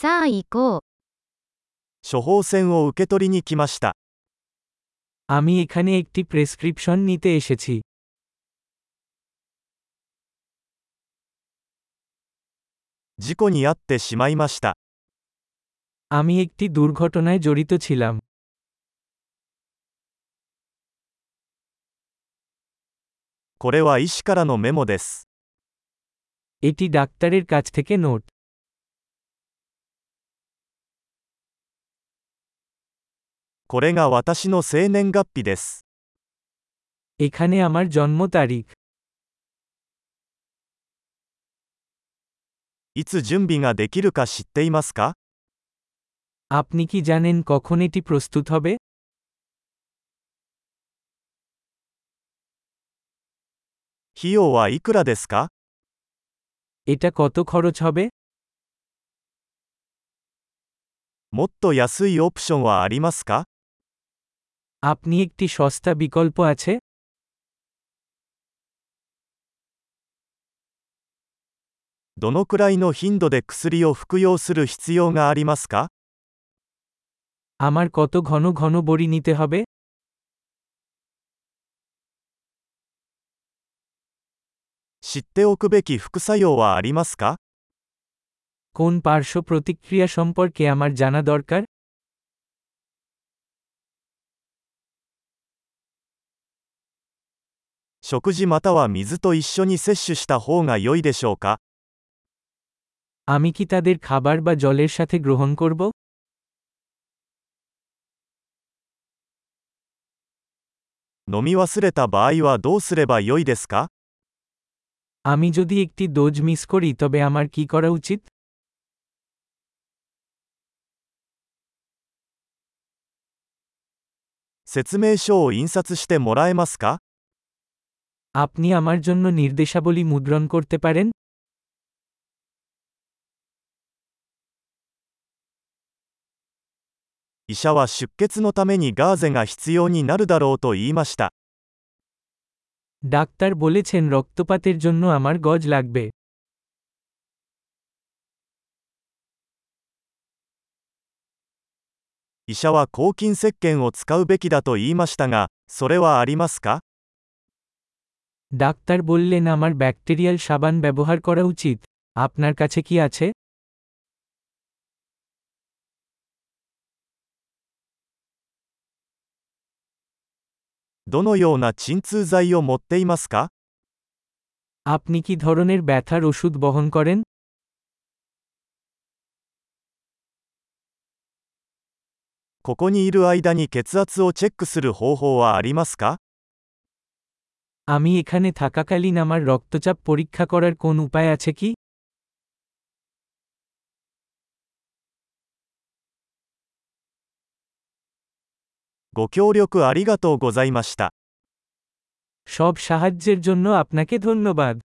さあ行こう。処方箋を受け取りに来ました。 আমি এখানে একটি প্রেসক্রিপশন নিতে এসেছি 事故に遭ってしまいました。 আমি একটি দুর্ঘটনায় জড়িত ছিলাম これは医師からのメモです。 এটি ডাক্তারের কাছ থেকে নোট これが私の生年月日です。 এখানে আমার জন্ম তারিখ いつ準備ができるか知っていますか আপনি কি জানেন কখন এটি প্রস্তুত হবে 費用はいくらですか এটা কত খরচ হবে もっと安いオプションはありますか আপনি একটি সস্তা বিকল্প আছে どのくらいの頻度で薬を服用する必要がありますか আমার কত ঘন ঘন বড়ি নিতে হবে 知っておくべき副作用はありますか কোন পার্শ্ব প্রতিক্রিয়া সম্পর্কে আমার জানা দরকার 食事または水と一緒に摂取した方が良いでしょうか আমি কি তাদের খাবার বা জলের সাথে গ্রহণ করব 飲み忘れた場合はどうすれば良いですか আমি যদি একটি ডোজ মিস করি তবে আমার কি করা উচিত 説明書を印刷してもらえますか আপনি আমার জন্য নির্দেশাবলী মুদ্রণ করতে পারেন 医者は出血のためにガーゼが必要になるだろうと言いました。 ডাক্তার বলেছেন রক্তপাতের জন্য আমার গজ লাগবে 医者は抗菌石鹸を使うべきだと言いましたが、それはありますか ডাক্তার বললেন আমার ব্যাকটেরিয়াল সাবান ব্যবহার করা উচিত আপনার কাছে কি আছে どのような鎮痛剤を持っていますか আপনি কি ধরনের ব্যথার ওষুধ বহন করেন ここにいる間に血圧をチェックする方法はありますか আমি এখানে থাকাকালীন আমার রক্তচাপ পরীক্ষা করার কোন উপায় আছে কি? সব সাহায্যের জন্য আপনাকে ধন্যবাদ।